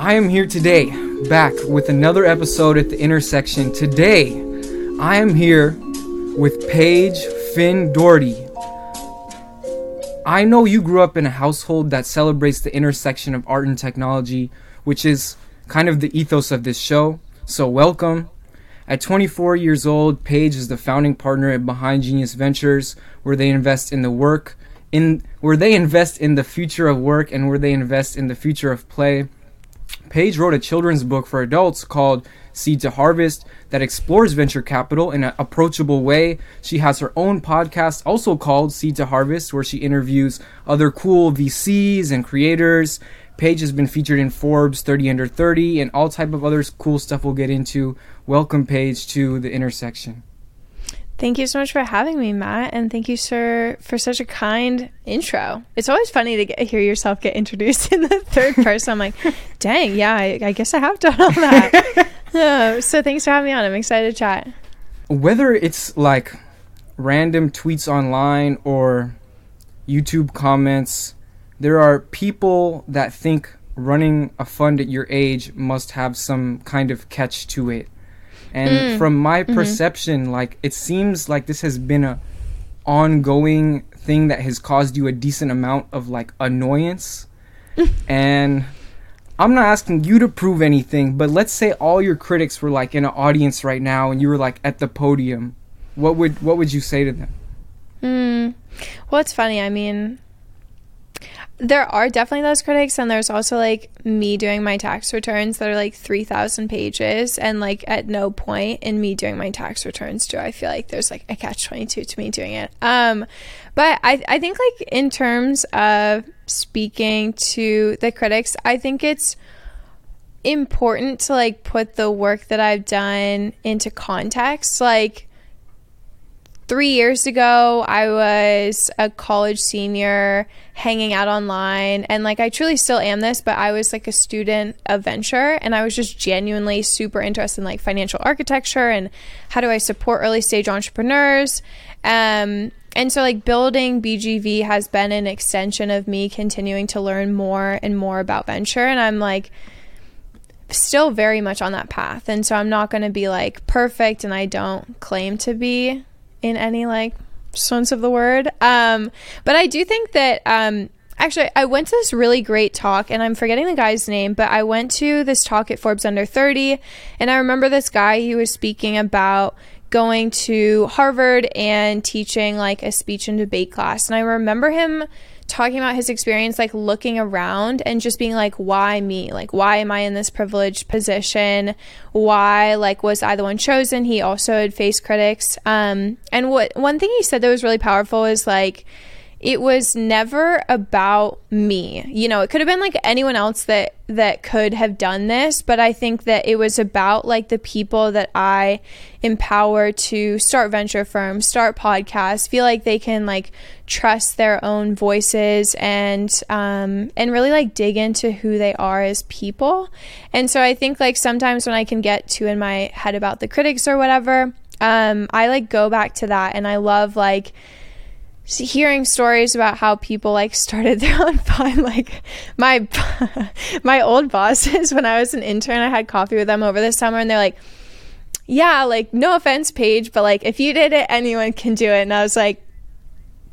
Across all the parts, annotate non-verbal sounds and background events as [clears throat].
I am here today, back with another episode at the intersection. Today, I am here with Paige Finn Doherty. I know you grew up in a household that celebrates the intersection of art and technology, which is kind of the ethos of this show. So, welcome. At 24 years old, Paige is the founding partner at Behind Genius Ventures, where they invest in the work in where they invest in the future of work and where they invest in the future of play. Paige wrote a children's book for adults called Seed to Harvest that explores venture capital in an approachable way. She has her own podcast, also called Seed to Harvest, where she interviews other cool VCs and creators. Paige has been featured in Forbes 30 Under 30 and all type of other cool stuff we'll get into. Welcome, Paige, to the intersection. Thank you so much for having me, Matt, and thank you, sir, for such a kind intro. It's always funny to get, hear yourself get introduced [laughs] in the third [laughs] person. I'm like, dang, yeah, I, I, guess I have done all that. [laughs] oh, so thanks for having me on. I'm excited to chat. Whether it's like random tweets online or YouTube comments, there are people that think running a fund at your age must have some kind of catch to it and mm. from my mm-hmm. perception like it seems like this has been a ongoing thing that has caused you a decent amount of like annoyance [laughs] and i'm not asking you to prove anything but let's say all your critics were like in an audience right now and you were like at the podium what would what would you say to them mm. well it's funny i mean there are definitely those critics and there's also like me doing my tax returns that are like 3000 pages and like at no point in me doing my tax returns do i feel like there's like a catch 22 to me doing it. Um but i i think like in terms of speaking to the critics i think it's important to like put the work that i've done into context. Like three years ago, I was a college senior hanging out online. And like, I truly still am this, but I was like a student of venture and I was just genuinely super interested in like financial architecture and how do I support early stage entrepreneurs. Um, and so, like, building BGV has been an extension of me continuing to learn more and more about venture. And I'm like, still very much on that path. And so, I'm not going to be like perfect, and I don't claim to be in any like sense of the word. Um, but I do think that um, actually I went to this really great talk and I'm forgetting the guy's name, but I went to this talk at Forbes Under 30 and I remember this guy he was speaking about going to Harvard and teaching like a speech and debate class. And I remember him talking about his experience like looking around and just being like why me? Like why am i in this privileged position? Why like was i the one chosen? He also had faced critics. Um and what one thing he said that was really powerful is like it was never about me. You know, it could have been like anyone else that that could have done this, but I think that it was about like the people that I empower to start venture firms, start podcasts, feel like they can like trust their own voices and um and really like dig into who they are as people. And so I think like sometimes when I can get too in my head about the critics or whatever, um I like go back to that and I love like hearing stories about how people like started their own [laughs] fund like my [laughs] my old bosses when i was an intern i had coffee with them over the summer and they're like yeah like no offense Paige but like if you did it anyone can do it. And i was like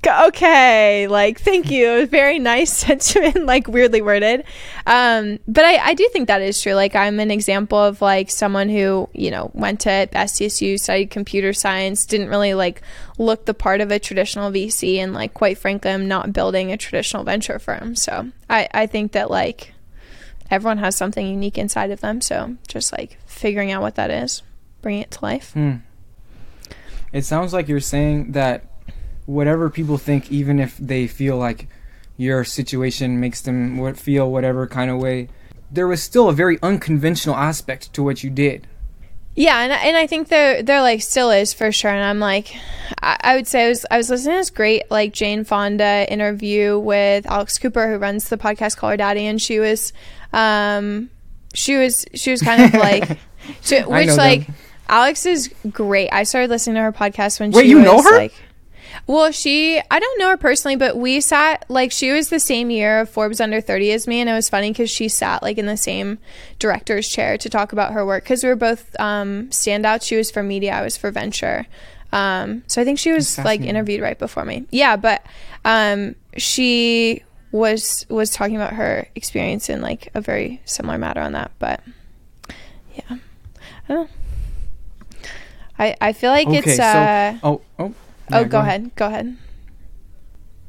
okay like thank you. Very nice [laughs] sentiment like weirdly worded. Um but I, I do think that is true. Like i'm an example of like someone who you know went to stsu studied computer science didn't really like look the part of a traditional vc and like quite frankly i'm not building a traditional venture firm. So i i think that like everyone has something unique inside of them. So just like figuring out what that is bringing it to life. Mm. it sounds like you're saying that whatever people think, even if they feel like your situation makes them feel whatever kind of way, there was still a very unconventional aspect to what you did. Yeah, and, and I think there there like still is for sure. And I'm like, I, I, would say I was I was listening to this great like Jane Fonda interview with Alex Cooper, who runs the podcast Call Her Daddy, and she was, um, she was she was kind of like, [laughs] she, which like them. Alex is great. I started listening to her podcast when Wait, she you was know her? like Well, she, I don't know her personally, but we sat, like, she was the same year of Forbes Under 30 as me. And it was funny because she sat, like, in the same director's chair to talk about her work because we were both um, standouts. She was for media, I was for venture. Um, so I think she was, like, interviewed right before me. Yeah, but um, she was was talking about her experience in, like, a very similar matter on that. But yeah, I don't know. I, I feel like Okay, it's. so Uh, oh oh oh, yeah, oh, go ahead. Go ahead.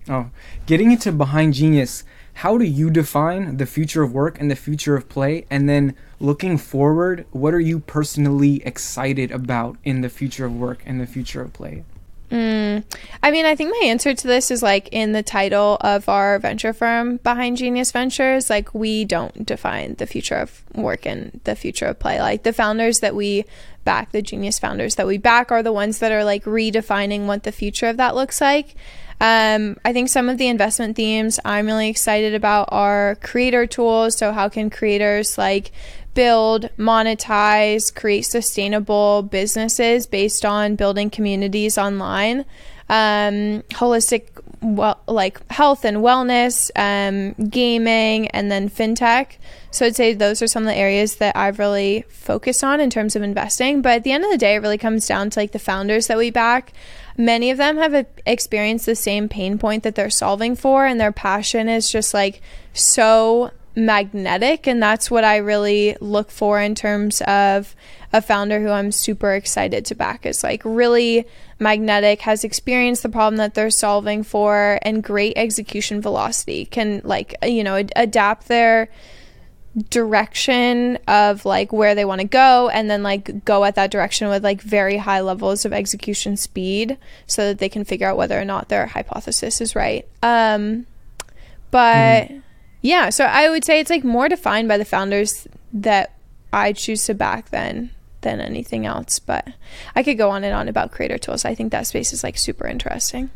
Oh, getting into behind genius. How do you define the future of work and the future of play? And then looking forward, what are you personally excited about in the future of work and the future of play? Mm, I mean, I think my answer to this is like in the title of our venture firm, Behind Genius Ventures. Like, we don't define the future of work and the future of play. Like, the founders that we back, the genius founders that we back, are the ones that are like redefining what the future of that looks like. Um, I think some of the investment themes I'm really excited about are creator tools. So, how can creators like build, monetize, create sustainable businesses based on building communities online? Um, holistic, well, like health and wellness, um, gaming, and then fintech. So, I'd say those are some of the areas that I've really focused on in terms of investing. But at the end of the day, it really comes down to like the founders that we back many of them have experienced the same pain point that they're solving for and their passion is just like so magnetic and that's what I really look for in terms of a founder who I'm super excited to back. Is like really magnetic has experienced the problem that they're solving for and great execution velocity. Can like you know ad- adapt their direction of like where they want to go and then like go at that direction with like very high levels of execution speed so that they can figure out whether or not their hypothesis is right. Um but yeah so i would say it's like more defined by the founders that i choose to back than than anything else but i could go on and on about creator tools i think that space is like super interesting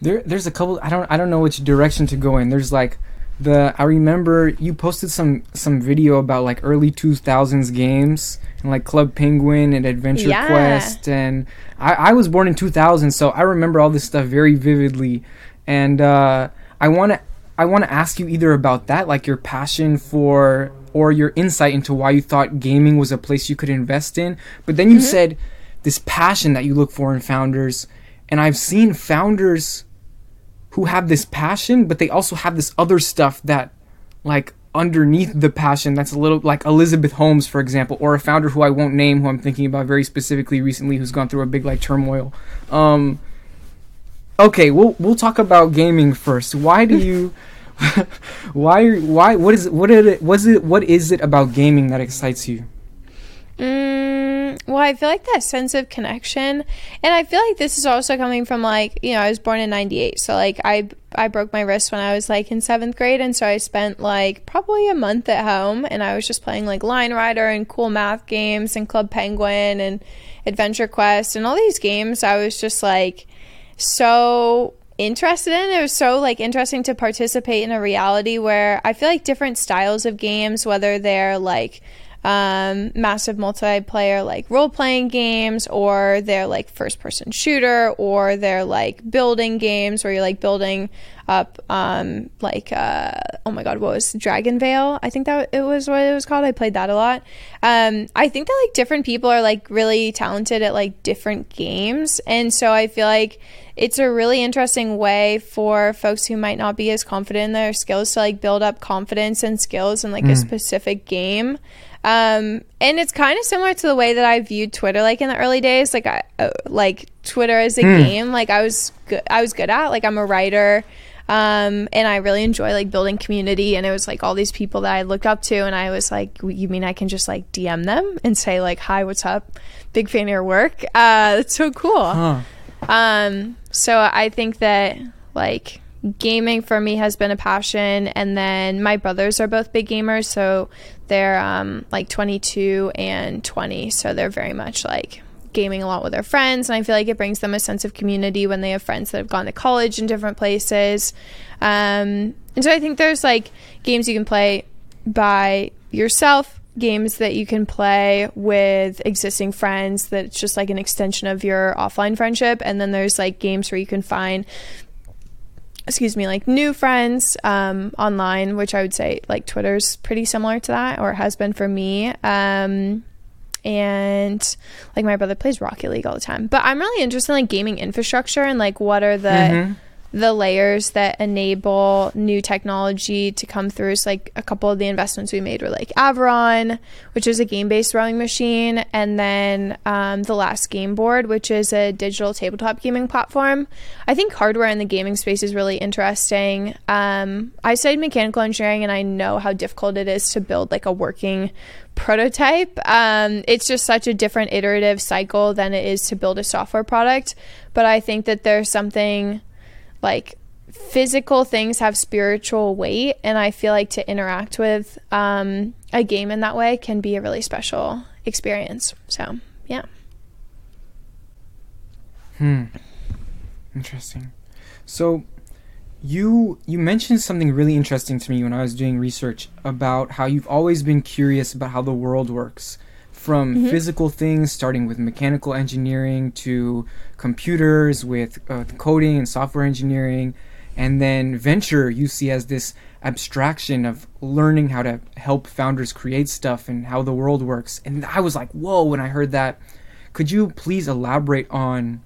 There, there's a couple. I don't, I don't know which direction to go in. There's like the. I remember you posted some some video about like early 2000s games and like Club Penguin and Adventure Yeah. Quest and I, I was born in 2000, so I remember all this stuff very vividly. And uh, I want to I want to ask you either about that, like your passion for or your insight into why you thought gaming was a place you could invest in. But then you said this passion that you look for in founders, and I've seen founders who have this passion, but they also have this other stuff that, like, underneath the passion that's a little like Elizabeth Holmes, for example, or a founder who I won't name, who I'm thinking about very specifically recently, who's gone through a big like turmoil. Um, okay, we'll we'll talk about gaming first. Why do you? [laughs] why why what is what is it was it what is it about gaming that excites you? Mm, well, I feel like that sense of connection, and I feel like this is also coming from like you know I was born in '98, so like I I broke my wrist when I was like in seventh grade, and so I spent like probably a month at home, and I was just playing like Line Rider and cool math games and Club Penguin and Adventure Quest and all these games. I was just like so interested in. It was so like interesting to participate in a reality where I feel like different styles of games, whether they're like um, massive multiplayer like role playing games, or they're like first person shooter, or they're like building games where you're like building up um, like uh, oh my god, what was DragonVale? I think that it was what it was called. I played that a lot. Um, I think that like different people are like really talented at like different games, and so I feel like it's a really interesting way for folks who might not be as confident in their skills to like build up confidence and skills in like a specific game. Um, and it's kind of similar to the way that I viewed Twitter, like in the early days, like I, uh, like Twitter as a game, like I was good, I was good at, like I'm a writer, um, and I really enjoy like building community. And it was like all these people that I looked up to, and I was like, you mean I can just like DM them and say like, hi, what's up? Big fan of your work. [laughs] Uh, it's so cool. Huh. Um, so I think that like gaming for me has been a passion and then my brothers are both big gamers so they're um like 22 and 20 so they're very much like gaming a lot with their friends and I feel like it brings them a sense of community when they have friends that have gone to college in different places. Um and so I think there's like games you can play by yourself games that you can play with existing friends that's just like an extension of your offline friendship and then there's like games where you can find excuse me like new friends um, online which i would say like twitter's pretty similar to that or has been for me um, and like my brother plays rocket league all the time. But i'm really interested in like gaming infrastructure and like what are the mm-hmm the layers that enable new technology to come through. So, like a couple of the investments we made were like Aviron, which is a game based rowing machine, and then um, the Last Gameboard, which is a digital tabletop gaming platform. I think hardware in the gaming space is really interesting. Um, I studied mechanical engineering, and I know how difficult it is to build like a working prototype. Um, it's just such a different iterative cycle than it is to build a software product. But I think that there's something like physical things have spiritual weight and i feel like to interact with um, a game in that way can be a really special experience. So yeah. Hmm. Interesting. So you you mentioned something really interesting to me when i was doing research about how you've always been curious about how the world works from mm-hmm. physical things, starting with mechanical engineering to computers with uh, coding and software engineering, and then venture you see as this abstraction of learning how to help founders create stuff and how the world works. And I was like, whoa, when I heard that. Could you please elaborate on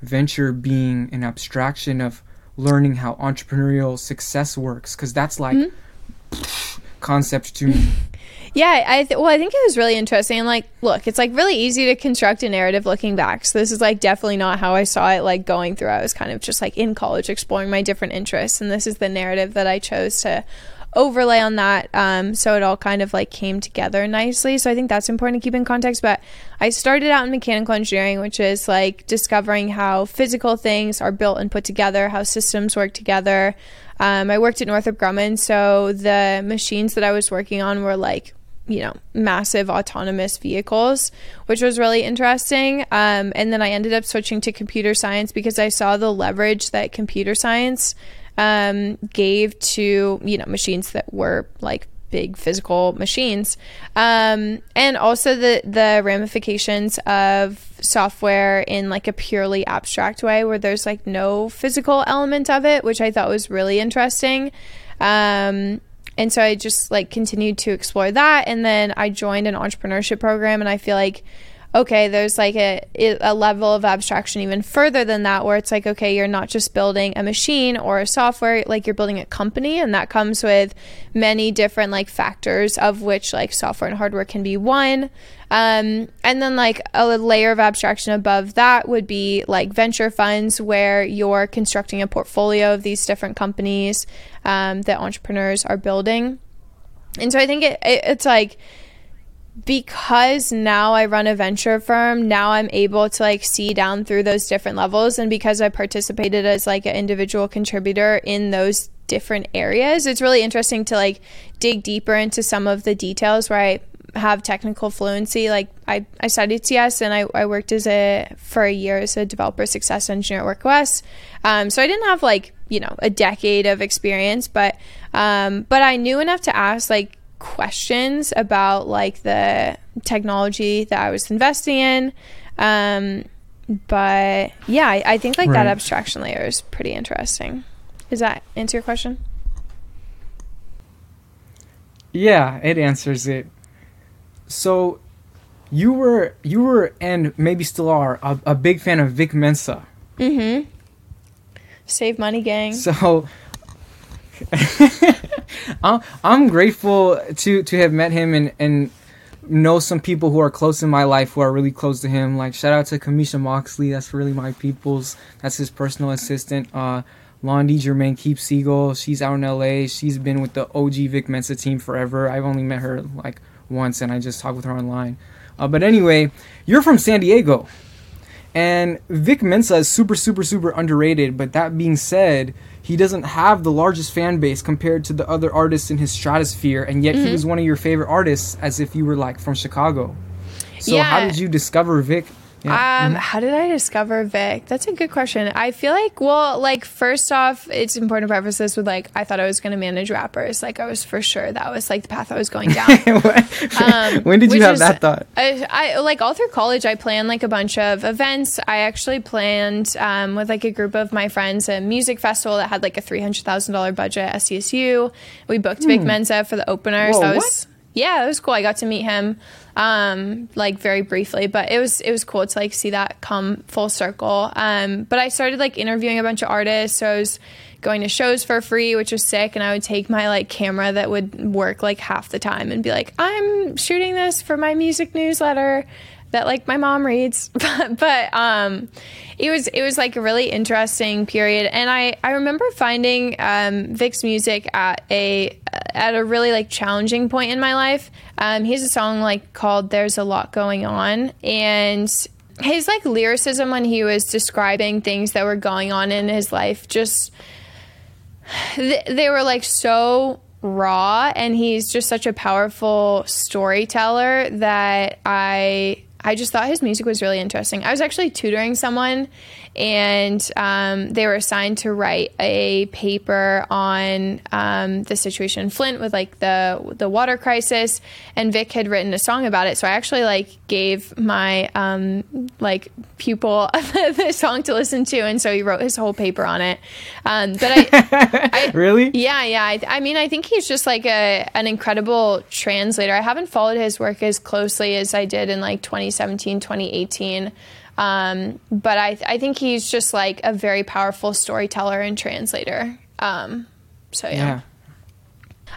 venture being an abstraction of learning how entrepreneurial success works? Because that's like mm-hmm. concept to me. [laughs] Yeah, I th- well, I think it was really interesting. And like, look, it's like really easy to construct a narrative looking back. So this is like definitely not how I saw it. Like going through, I was kind of just like in college exploring my different interests, and this is the narrative that I chose to overlay on that. Um, so it all kind of like came together nicely. So I think that's important to keep in context. But I started out in mechanical engineering, which is like discovering how physical things are built and put together, how systems work together. Um, I worked at Northrop Grumman, so the machines that I was working on were like you know, massive autonomous vehicles, which was really interesting. Um, and then I ended up switching to computer science because I saw the leverage that computer science um, gave to, you know, machines that were like big physical machines. Um, and also the, the ramifications of software in like a purely abstract way where there's like no physical element of it, which I thought was really interesting. Um, and so I just like continued to explore that. And then I joined an entrepreneurship program, and I feel like okay, there's like a, a level of abstraction even further than that, where it's like, okay, you're not just building a machine or a software, like you're building a company, and that comes with many different like factors, of which like software and hardware can be one. Um, and then, like, a layer of abstraction above that would be like venture funds, where you're constructing a portfolio of these different companies um, that entrepreneurs are building. And so I think it, it, it's like, because now I run a venture firm, now I'm able to like see down through those different levels. And because I participated as like an individual contributor in those different areas, it's really interesting to like dig deeper into some of the details where I have technical fluency. Like I, I studied CS and I, I worked as a for a year as a developer success engineer at WorkOS. Um, so I didn't have like you know a decade of experience, but um, but I knew enough to ask like questions about like the technology that I was investing in. Um, but yeah, I, I think like right. that abstraction layer is pretty interesting. Does that answer your question? Yeah, it answers it so you were you were and maybe still are a, a big fan of Vic Mensa. Mm-hmm. Save money, gang. So [laughs] I'm, grateful to to have met him and and know some people who are close in my life who are really close to him. Like shout out to Kamisha Moxley, that's really my people's. That's his personal assistant. Uh, Londi Germain Keep Siegel, she's out in LA. She's been with the OG Vic Mensa team forever. I've only met her like once, and I just talked with her online. Uh, but anyway, you're from San Diego, and Vic Mensa is super, super, super underrated. But that being said, he doesn't have the largest fan base compared to the other artists in his stratosphere, and yet mm-hmm. he was one of your favorite artists, as if you were like from Chicago. So yeah. how did you discover Vic Yeah. Um, how did I discover Vic? That's a good question. I feel like, well, like first off, it's important to preface this with like I thought I was going to manage rappers. Like I was for sure that was like the path I was going [laughs] down. Um, [laughs] when did you have is- that thought? I, I like all through college. I planned like a bunch of events. I actually planned um, with like a group of my friends a music festival that had like a three hundred thousand dollar budget at SCSU. We booked Vic Mensa for the openers. Hmm. Whoa, that was yeah, it was cool. I got to meet him um like very briefly but it was it was cool to like see that come full circle. Um but i started like interviewing a bunch of artists. So i was going to shows for free which was sick and i would take my like camera that would work like half the time and be like i'm shooting this for my music newsletter that like my mom reads. [laughs] But, um it was it was like a really interesting period. And i i remember finding um vic's music at a at a really like challenging point in my life. Um he has a song like called there's a lot going on. And his like lyricism when he was describing things that were going on in his life just th- they were like so raw. And he's just such a powerful storyteller that I I just thought his music was really interesting. I was actually tutoring someone and um, they were assigned to write a paper on um, the situation in Flint with like the the water crisis and Vic had written a song about it. So I actually like gave my um, like pupil [laughs] the song to listen to and so he wrote his whole paper on it. Um, but [laughs] I really? yeah, yeah. I, I mean, I think he's just like a an incredible translator. I haven't followed his work as closely as I did in like 2017, 2018. Um, but I, I think he's just like a very powerful storyteller and translator. Um, so yeah. Yeah.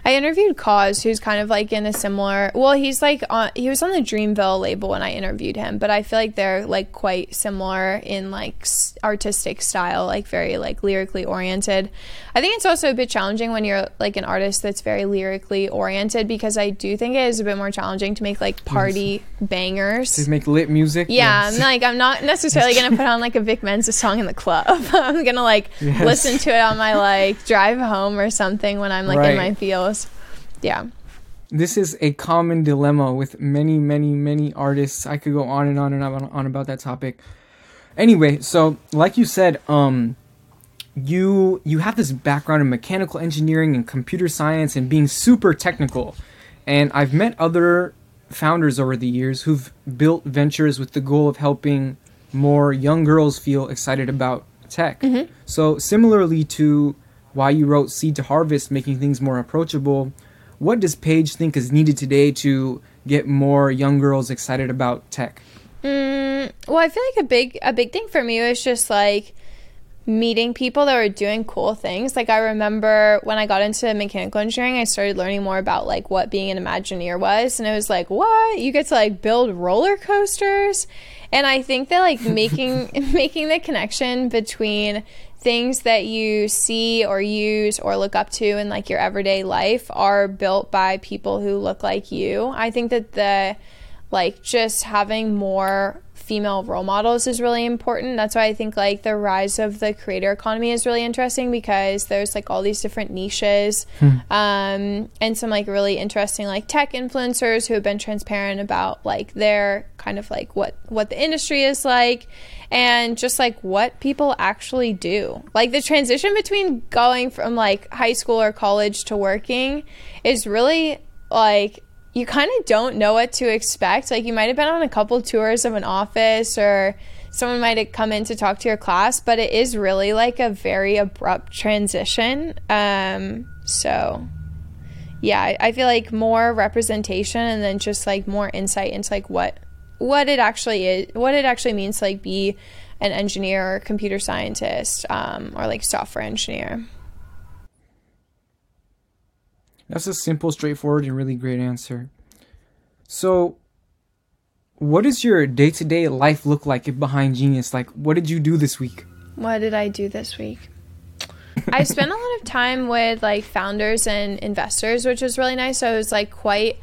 I interviewed Cozz, who's kind of like in a similar. Well, he's like on. He was on the Dreamville label when I interviewed him, but I feel like they're like quite similar in like s- artistic style, like very like lyrically oriented. I think it's also a bit challenging when you're like an artist that's very lyrically oriented because I do think it is a bit more challenging to make like party bangers. To make lit music? Yeah, Yes. I'm like I'm not necessarily gonna put on like a Vic Mensa song in the club. [laughs] I'm gonna like Yes. listen to it on my like drive home or something when I'm like in my feels. Yeah. this is a common dilemma with many, many, many artists. I could go on and on and on, on about that topic. Anyway, so like you said, um, you you have this background in mechanical engineering and computer science and being super technical, and I've met other founders over the years who've built ventures with the goal of helping more young girls feel excited about tech. So similarly to why you wrote Seed to Harvest, making things more approachable, what does Paige think is needed today to get more young girls excited about tech? Mm, well, I feel like a big a big thing for me was just like meeting people that were doing cool things. Like I remember when I got into mechanical engineering, I started learning more about like what being an Imagineer was, and it was like, what you get to like build roller coasters, and I think that like making [laughs] making the connection between things that you see or use or look up to in like your everyday life are built by people who look like you. I think that the like just having more female role models is really important. That's why I think like the rise of the creator economy is really interesting because there's like all these different niches um, and some like really interesting like tech influencers who have been transparent about like their kind of like what what the industry is like and just like what people actually do. Like the transition between going from like high school or college to working is really like you kind of don't know what to expect. Like you might have been on a couple tours of an office or someone might have come in to talk to your class, but it is really like a very abrupt transition. Um, so yeah, I, feel like more representation and then just like more insight into like what what it actually is, what it actually means to like be an engineer or computer scientist um, or like software engineer. That's a simple, straightforward, and really great answer. So, what does your day to day life look like behind Genius? Like, what did you do this week? What did I do this week? I spent a lot of time with like founders and investors, which was really nice. So it was like quite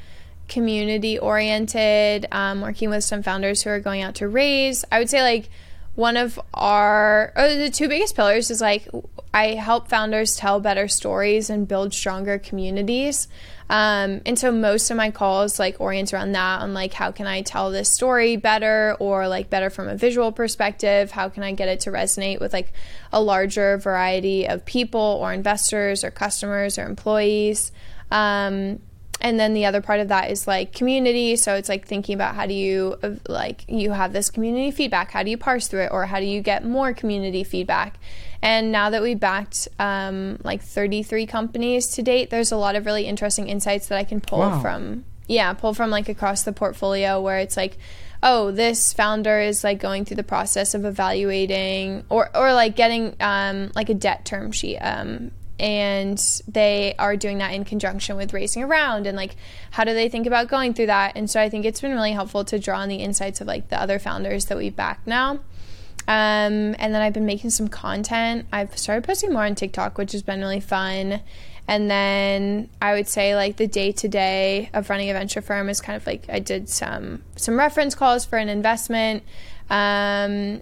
community oriented, um, working with some founders who are going out to raise. I would say like one of our oh, the two biggest pillars is like I help founders tell better stories and build stronger communities. Um, and so most of my calls like orient around that on like how can I tell this story better or like better from a visual perspective? How can I get it to resonate with like a larger variety of people or investors or customers or employees? Um, and then the other part of that is like community. So it's like thinking about how do you like you have this community feedback. How do you parse through it? Or how do you get more community feedback? And now that we backed um, like 33 companies to date there's a lot of really interesting insights that i can pull wow. from yeah pull from like across the portfolio where it's like oh this founder is like going through the process of evaluating or or like getting um, like a debt term sheet um, and they are doing that in conjunction with racing around and like how do they think about going through that? And so i think it's been really helpful to draw on the insights of like the other founders that we've backed now. Um, and then i've been making some content. I've started posting more on tiktok which has been really fun. And then i would say like the day to day of running a venture firm is kind of like i did some some reference calls for an investment. Um,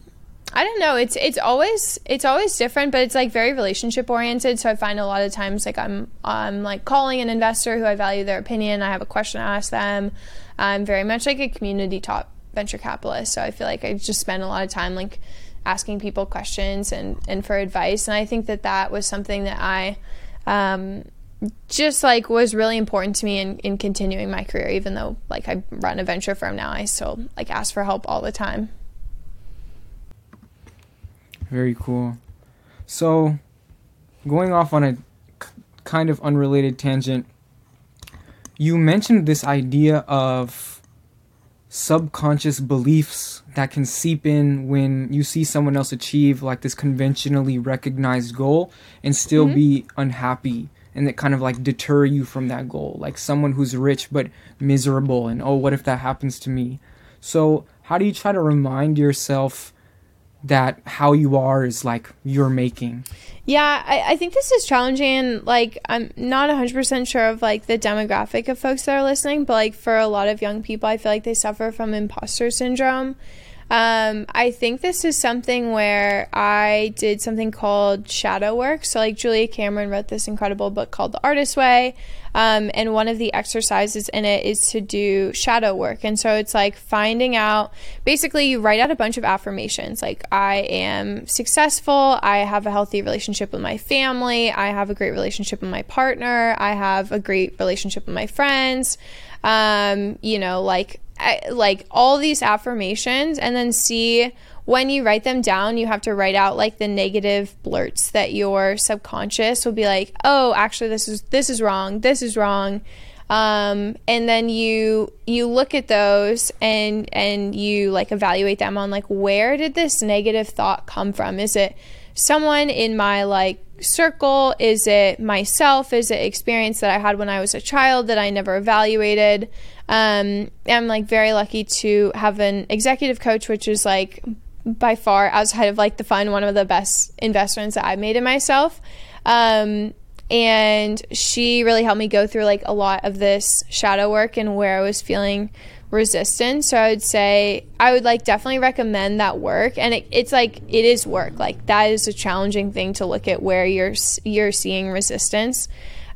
I don't know. It's it's always it's always different, but it's like very relationship oriented. So I find a lot of times like I'm I'm like calling an investor who I value their opinion. I have a question to ask them. I'm very much like a community top venture capitalist. So I feel like I just spend a lot of time like asking people questions and and for advice. And I think that that was something that I um, just like was really important to me in, in continuing my career. Even though like I run a venture firm now, I still like ask for help all the time. Very cool. So, going off on a kind of unrelated tangent, you mentioned this idea of subconscious beliefs that can seep in when you see someone else achieve like this conventionally recognized goal and still mm-hmm. be unhappy and that kind of like deter you from that goal like someone who's rich but miserable and oh what if that happens to me so how do you try to remind yourself that how you are is like you're making yeah I, I think this is challenging like i'm not 100% sure of like the demographic of folks that are listening but like for a lot of young people i feel like they suffer from imposter syndrome um, I think this is something where I did something called shadow work. So, like, Julia Cameron wrote this incredible book called The Artist Way. Um, and one of the exercises in it is to do shadow work. And so it's like finding out basically, you write out a bunch of affirmations like, I am successful, I have a healthy relationship with my family, I have a great relationship with my partner, I have a great relationship with my friends. Um, you know, like like all these affirmations and then see when you write them down, you have to write out like the negative blurts that your subconscious will be like, "Oh, actually this is this is wrong. This is wrong." Um, and then you you look at those and and you like evaluate them on like where did this negative thought come from? Is it someone in my like circle? Is it myself? Is it experience that I had when I was a child that I never evaluated? Um, I'm like very lucky to have an executive coach, which is like by far outside of like the fun, one of the best investments that I've made in myself. Um, and she really helped me go through like a lot of this shadow work and where I was feeling resistance. So I would say I would like definitely recommend that work. And it, it's like it is work. Like that is a challenging thing to look at where you're you're seeing resistance.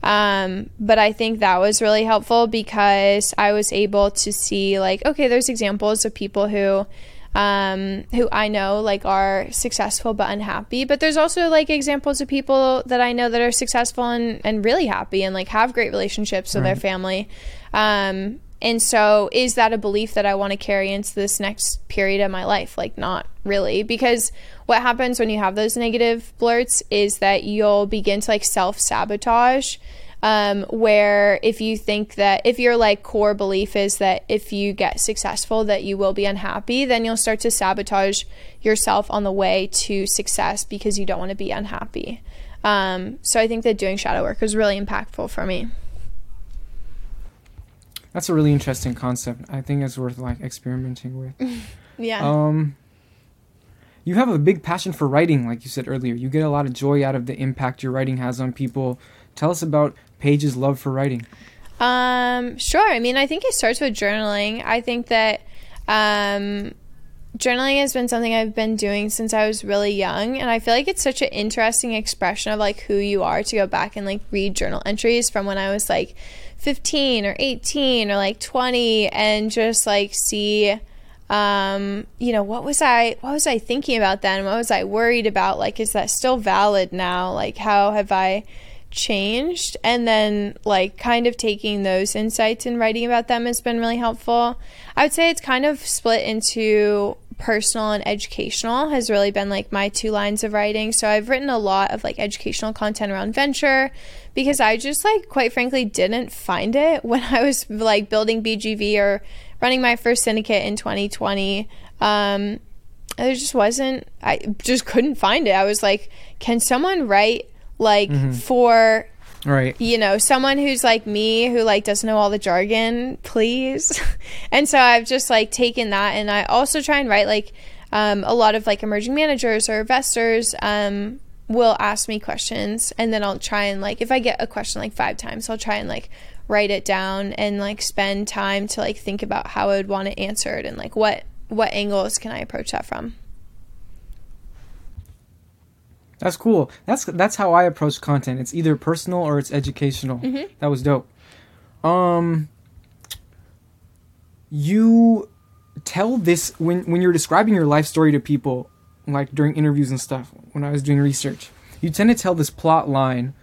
Um, but I think that was really helpful because I was able to see like, okay, there's examples of people who um, who I know like are successful but unhappy. But there's also like examples of people that I know that are successful and, and really happy and like have great relationships with right. their family. Um, and so, is that a belief that I want to carry into this next period of my life? Like, not really. Because what happens when you have those negative blurts is that you'll begin to like self sabotage. Um, where if you think that if your like core belief is that if you get successful that you will be unhappy then you'll start to sabotage yourself on the way to success because you don't want to be unhappy um, so i think that doing shadow work was really impactful for me that's a really interesting concept. I think it's worth like experimenting with. [laughs] yeah. Um you have a big passion for writing like you said earlier. You get a lot of joy out of the impact your writing has on people. Tell us about Paige's love for writing. Um sure. I mean, I think it starts with journaling. I think that um journaling has been something I've been doing since I was really young. And I feel like it's such an interesting expression of like who you are to go back and like read journal entries from when I was like 15 or 18 or like 20 and just like see um you know what was i what was i thinking about then what was i worried about like is that still valid now like how have i changed and then like kind of taking those insights and writing about them has been really helpful. I would say it's kind of split into personal and educational has really been like my two lines of writing. So i've written a lot of like educational content around venture because i just like quite frankly didn't find it when i was like building bgv or running my first syndicate in 2020 um there just wasn't i just couldn't find it. I was like can someone write like Mm-hmm. for Right. you know someone who's like me who like doesn't know all the jargon please [laughs] and so i've just like taken that and i also try and write like um, a lot of like emerging managers or investors um, will ask me questions and then i'll try and like if i get a question like five times i'll try and like write it down and like spend time to like think about how i would want to answer it and like what what angles can i approach that from That's cool. That's that's how I approach content. It's either personal or it's educational. That was dope. Um you tell this when when you're describing your life story to people like during interviews and stuff when I was doing research. You tend to tell this plot line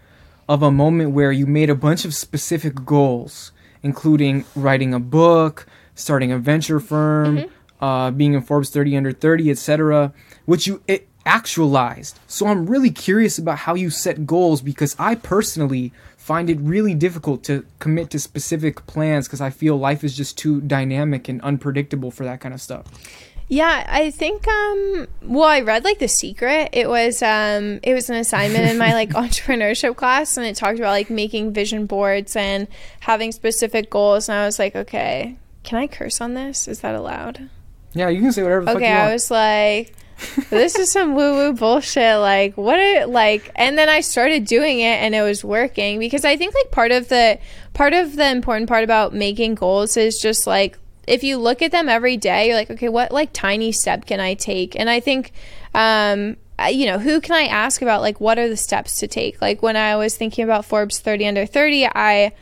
of a moment where you made a bunch of specific goals, including writing a book, starting a venture firm, uh, being in Forbes 30 under 30, etc., which you it actualized. So I'm really curious about how you set goals because I personally find it really difficult to commit to specific plans because I feel life is just too dynamic and unpredictable for that kind of stuff. Yeah, I think um well I read like The Secret. It was um it was an assignment in my [laughs] like entrepreneurship class and it talked about like making vision boards and having specific goals and I was like, "Okay, can I curse on this? Is that allowed?" Yeah, you can say whatever the fuck Okay, I was like this is some woo woo bullshit. Like, what it like? And then I started doing it, and it was working because I think like part of the part of the important part about making goals is just like if you look at them every day, you're like, okay, what like tiny step can I take? And I think, um, you know, who can I ask about like what are the steps to take? Like when I was thinking about Forbes 30 under 30, I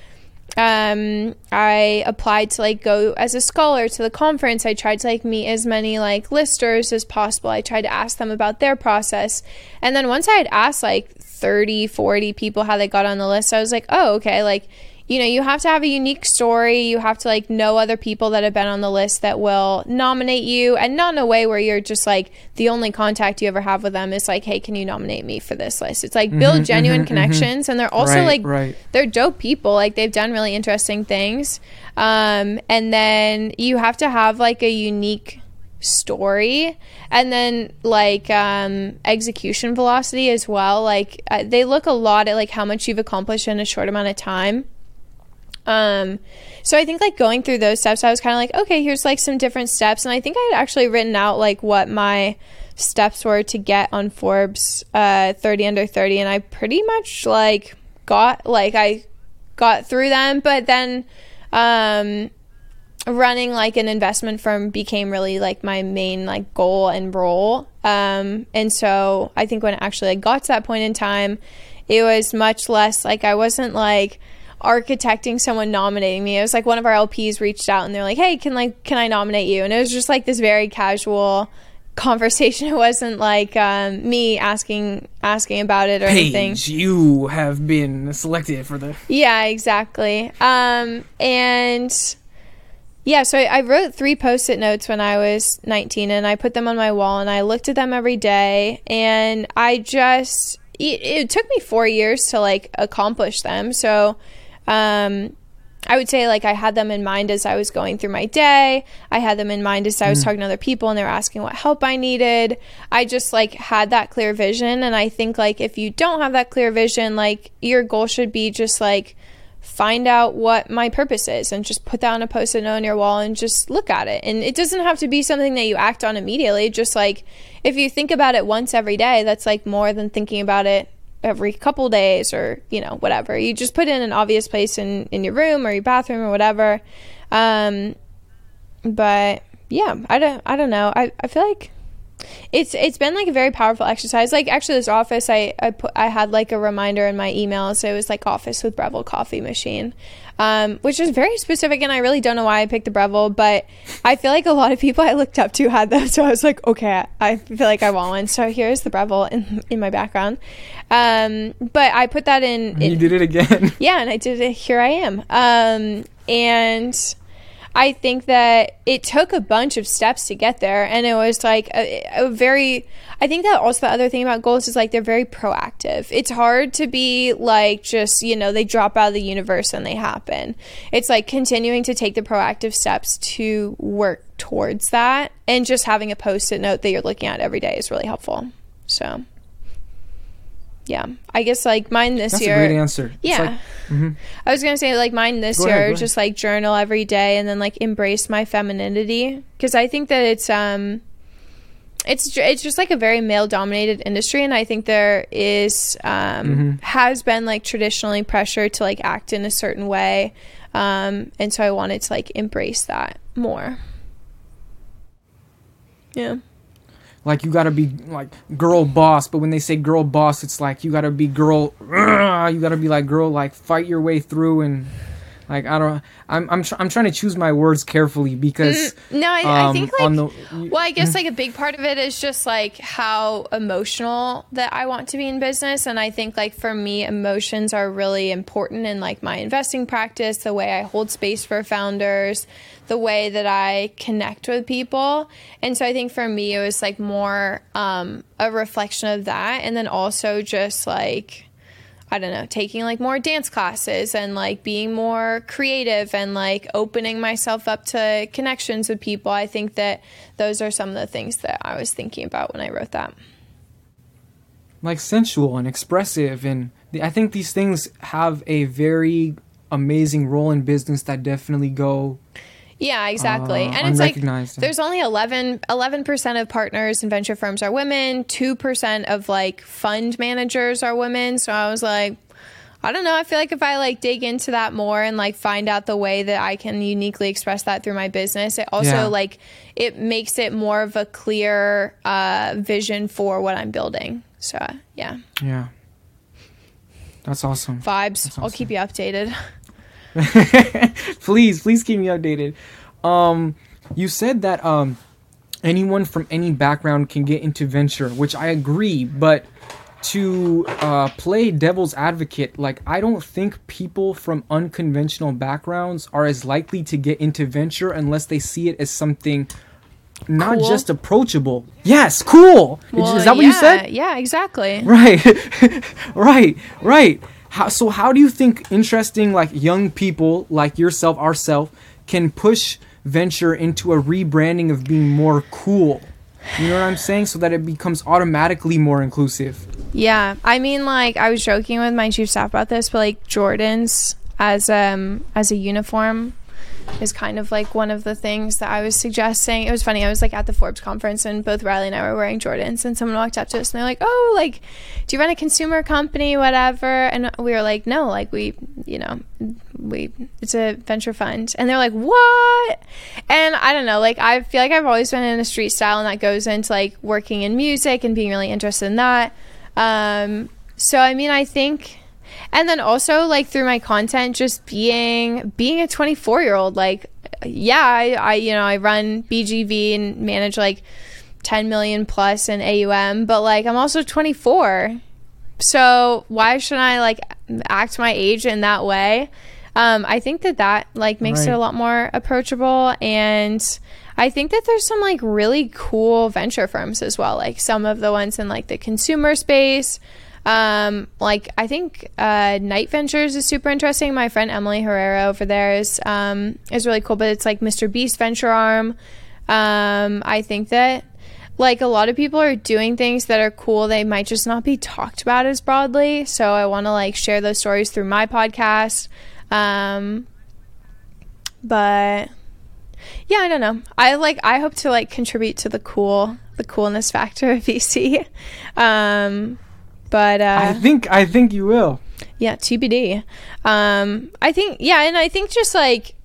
um i applied to like go as a scholar to the conference. I tried to like meet as many like listers as possible. I tried to ask them about their process. And then once i had asked like 30 40 people how they got on the list i was like oh okay like you know you have to have a unique story. You have to like know other people that have been on the list that will nominate you and not in a way where you're just like the only contact you ever have with them is like hey can you nominate me for this list? It's like build genuine connections and they're also Right, like right. they're dope people. Like they've done really interesting things. Um, and then you have to have like a unique story and then like um, execution velocity as well. Like uh, they look a lot at like how much you've accomplished in a short amount of time um, so I think like going through those steps, I was kind of like, okay, here's like some different steps, and I think I had actually written out like what my steps were to get on Forbes uh, 30 under 30, and I pretty much like got like I got through them, but then um, running like an investment firm became really like my main like goal and role. Um, and so I think when actually like, got to that point in time, it was much less like I wasn't like architecting someone nominating me. It was like one of our LPs reached out and they're like, "Hey, can like can I nominate you?" And it was just like this very casual conversation. [laughs] It wasn't like um, me asking asking about it or anything. You have been selected for the. Yeah, exactly. Um, and yeah, so I, I wrote three post it notes when I was 19 and I put them on my wall and I looked at them every day. And I just, it, it took me four years to like accomplish them. So, um, I would say like I had them in mind as I was going through my day. I had them in mind as I was talking to other people and they were asking what help I needed. I just like had that clear vision and I think like if you don't have that clear vision, like your goal should be just like find out what my purpose is and just put that on a post-it note on your wall and just look at it. And it doesn't have to be something that you act on immediately. Just like if you think about it once every day, that's like more than thinking about it every couple days or you know whatever you just put in an obvious place in in your room or your bathroom or whatever um but yeah, I don't I don't know. I, I feel like it's it's been like a very powerful exercise. Like actually this office I I put I had like a reminder in my email so it was like office with Breville coffee machine. Um, which is very specific and I really don't know why I picked the Breville, but I feel like a lot of people I looked up to had them. So I was like, okay, I feel like I want one. So here's the Breville in, in my background. Um, but I put that in, You did it again. yeah, and I did it. Here I am. Um, and I think that it took a bunch of steps to get there, and it was like a, a very. I think that also the other thing about goals is like they're very proactive. It's hard to be like just you know they drop out of the universe and they happen. It's like continuing to take the proactive steps to work towards that, and just having a post-it note that you're looking at every day is really helpful. So yeah i guess like mine this That's year That's a great answer. Yeah like- mhm. i was gonna say like mine this Go year ahead, just like journal every day and then like embrace my femininity because i think that it's um it's it's just like a very male dominated industry and i think there is um Mhm. has been like traditionally pressure to like act in a certain way um and so i wanted to like embrace that more yeah like you gotta be like girl boss but when they say girl boss it's like you gotta be girl [clears throat] you gotta be like girl like fight your way through and like i don't i'm i'm, tr- I'm trying to choose my words carefully because no i, I um, think like the Well, I guess like a big part of it is just like how emotional that I want to be in business. And I think like for me, emotions are really important in like my investing practice, the way I hold space for founders, the way that I connect with people. And so I think for me, it was like more um, a reflection of that. And then also just like, I don't know, taking like more dance classes and like being more creative and like opening myself up to connections with people. I think that those are some of the things that I was thinking about when I wrote that. like sensual and expressive and the, i think these things have a very amazing role in business that definitely go Yeah, exactly. Uh, and it's like there's only 11 percent of partners in venture firms are women. Two percent of like fund managers are women. So I was like, I don't know. I feel like if I like dig into that more and like find out the way that I can uniquely express that through my business, it also Yeah. like it makes it more of a clear uh, vision for what I'm building. So yeah, yeah that's awesome vibes. I'll keep you updated. [laughs] [laughs] please please keep me updated um you said that um anyone from any background can get into venture which i agree but to uh, play devil's advocate like i don't think people from unconventional backgrounds are as likely to get into venture unless they see it as something not Cool. just approachable yes cool Is- Well, is that what yeah, you said Yeah, exactly. Right, [laughs] right, right. How, so how do you think interesting like young people like yourself, ourself, can push venture into a rebranding of being more cool? You know what I'm saying? So that it becomes automatically more inclusive. Yeah, I mean, like I was joking with my chief staff about this, but like Jordans as um as a uniform is kind of like one of the things that I was suggesting. It was funny. I was like at the Forbes conference, and both Riley and I were wearing Jordans, and someone walked up to us and they're like, "Oh, like, do you run a consumer company, whatever?" And we were like, "No, like we, you know, we it's a venture fund." And they're like, "What?" And I don't know. Like I feel like I've always been in a street style, and that goes into like working in music and being really interested in that. Um, so I mean, I think, and then also like through my content, just being being a 24 year old, like yeah, I, I you know I run BGV and manage like 10 million plus in AUM, but like I'm also 24, so why should I like act my age in that way? Um, I think that that like makes it a lot more approachable and. I think that there's some like really cool venture firms as well, like some of the ones in like the consumer space. Um, like I think uh, Night Ventures is super interesting. My friend Emily Herrera over there is um, is really cool, but it's like Mr. Beast venture arm. Um, I think that like a lot of people are doing things that are cool. They might just not be talked about as broadly. So I want to like share those stories through my podcast. Um, but yeah, I don't know. I like I hope to like contribute to the cool the coolness factor of [laughs] VC. Um but uh I think I think you will. yeah, TBD. Um I think yeah, and I think just like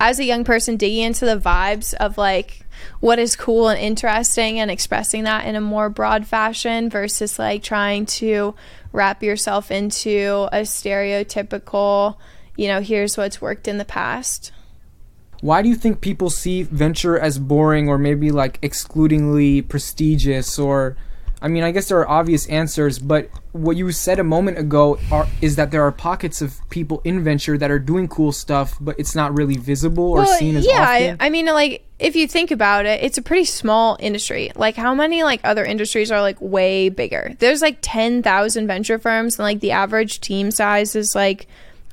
as a young person digging into the vibes of like what is cool and interesting and expressing that in a more broad fashion versus like trying to wrap yourself into a stereotypical, you know, here's what's worked in the past. Why do you think people see venture as boring or maybe like excludingly prestigious or I mean, I guess there are obvious answers, but what you said a moment ago are, is that there are pockets of people in venture that are doing cool stuff, but it's not really visible or well, seen as yeah, often. I, I mean, like if you think about it, it's a pretty small industry. Like how many like other industries are like way bigger? There's like 10,000 venture firms and like the average team size is like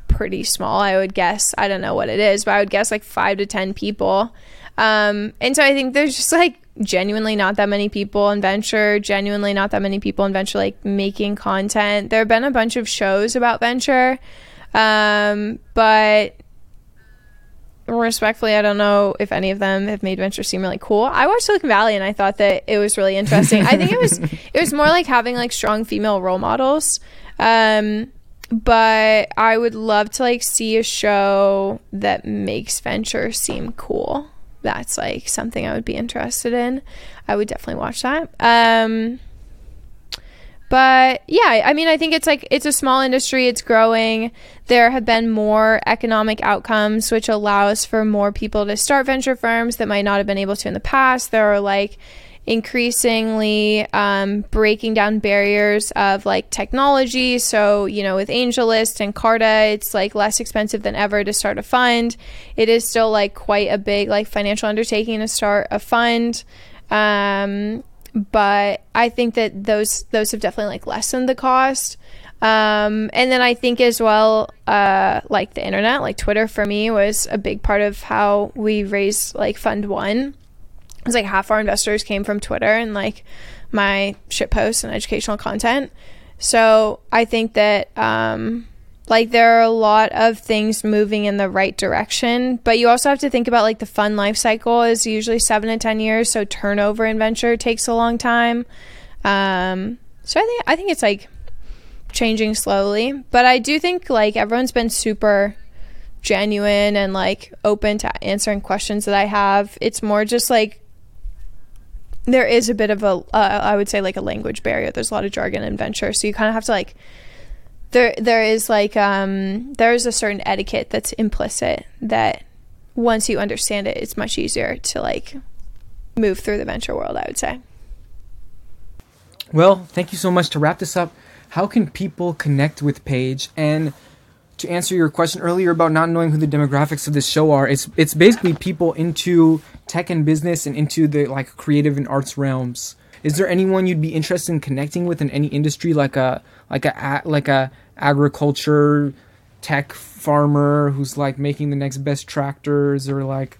pretty small, I would guess. I don't know what it is, but I would guess like 5 to 10 people. Um, and so I think there's just like genuinely not that many people in venture, genuinely not that many people in venture like making content. There have been a bunch of shows about venture, um, but respectfully, I don't know if any of them have made venture seem really cool. I watched Silicon Valley and I thought that it was really interesting. I think it was [laughs] it was more like having like strong female role models. Um, but I would love to like see a show that makes venture seem cool that's like something I would be interested in. I would definitely watch that. Um, but yeah, I mean, I think it's like it's a small industry, it's growing. There have been more economic outcomes, which allows for more people to start venture firms that might not have been able to in the past. There are like increasingly um, breaking down barriers of like technology. So, you know, with AngelList and Carta, it's like less expensive than ever to start a fund. It is still like quite a big like financial undertaking to start a fund. Um, but I think that those those have definitely like lessened the cost. Um, and then I think as well, uh, like the internet, like Twitter for me was a big part of how we raised like Fund One it's like half our investors came from Twitter and like my shit posts and educational content. So I think that um, like there are a lot of things moving in the right direction, but you also have to think about like the fund life cycle is usually seven to ten years, so turnover in venture takes a long time. Um, so I think I think it's like changing slowly, but I do think like everyone's been super genuine and like open to answering questions that I have. It's more just like there is a bit of a, uh, I would say like a language barrier. There's a lot of jargon in venture, so you kind of have to like there there is like um there is a certain etiquette that's implicit that once you understand it, it's much easier to like move through the venture world. I would say. Well, thank you so much. To wrap this up, how can people connect with Paige and to answer your question earlier about not knowing who the demographics of this show are, it's it's basically people into tech and business and into the like creative and arts realms. Is there anyone you'd be interested in connecting with in any industry, like a like a like a agriculture tech farmer who's like making the next best tractors or like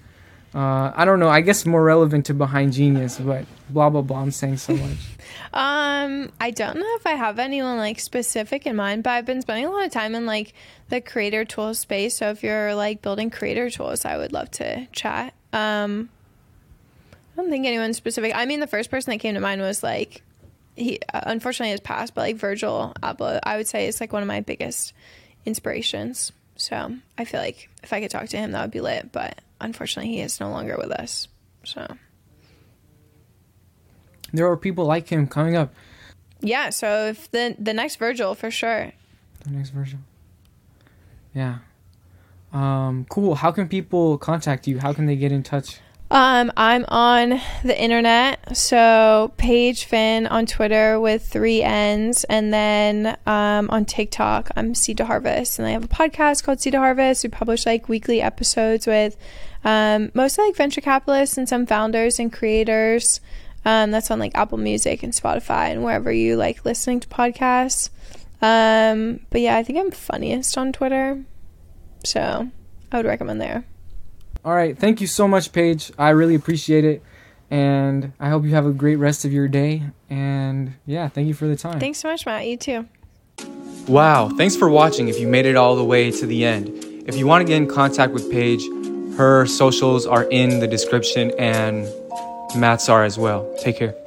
uh, I don't know. I guess more relevant to Behind Genius, but blah blah blah. I'm saying so much. [laughs] um, I don't know if I have anyone like specific in mind, but I've been spending a lot of time in like the creator tools space. So if you're like building creator tools, I would love to chat. Um, I don't think anyone specific. I mean, the first person that came to mind was like he uh, unfortunately has passed, but like Virgil Abloh, I would say is like one of my biggest inspirations. So I feel like if I could talk to him, that would be lit. But unfortunately, he is no longer with us. So there are people like him coming up. Yeah. So if the the next Virgil for sure. The next Virgil. Yeah. Um, cool. How can people contact you? How can they get in touch? Um, I'm on the internet, so Paige Finn on Twitter with three N's, and then um, on TikTok, I'm Seed to Harvest, and I have a podcast called Seed to Harvest. We publish like weekly episodes with um, mostly like venture capitalists and some founders and creators. Um, that's on like Apple Music and Spotify and wherever you like listening to podcasts. Um, but yeah, I think I'm funniest on Twitter, so I would recommend there. All right. Thank you so much, Paige. I really appreciate it. And I hope you have a great rest of your day. And yeah, thank you for the time. Thanks so much, Matt. You too. Wow. Thanks for watching if you made it all the way to the end. If you want to get in contact with Paige, her socials are in the description and Matt's are as well. Take care.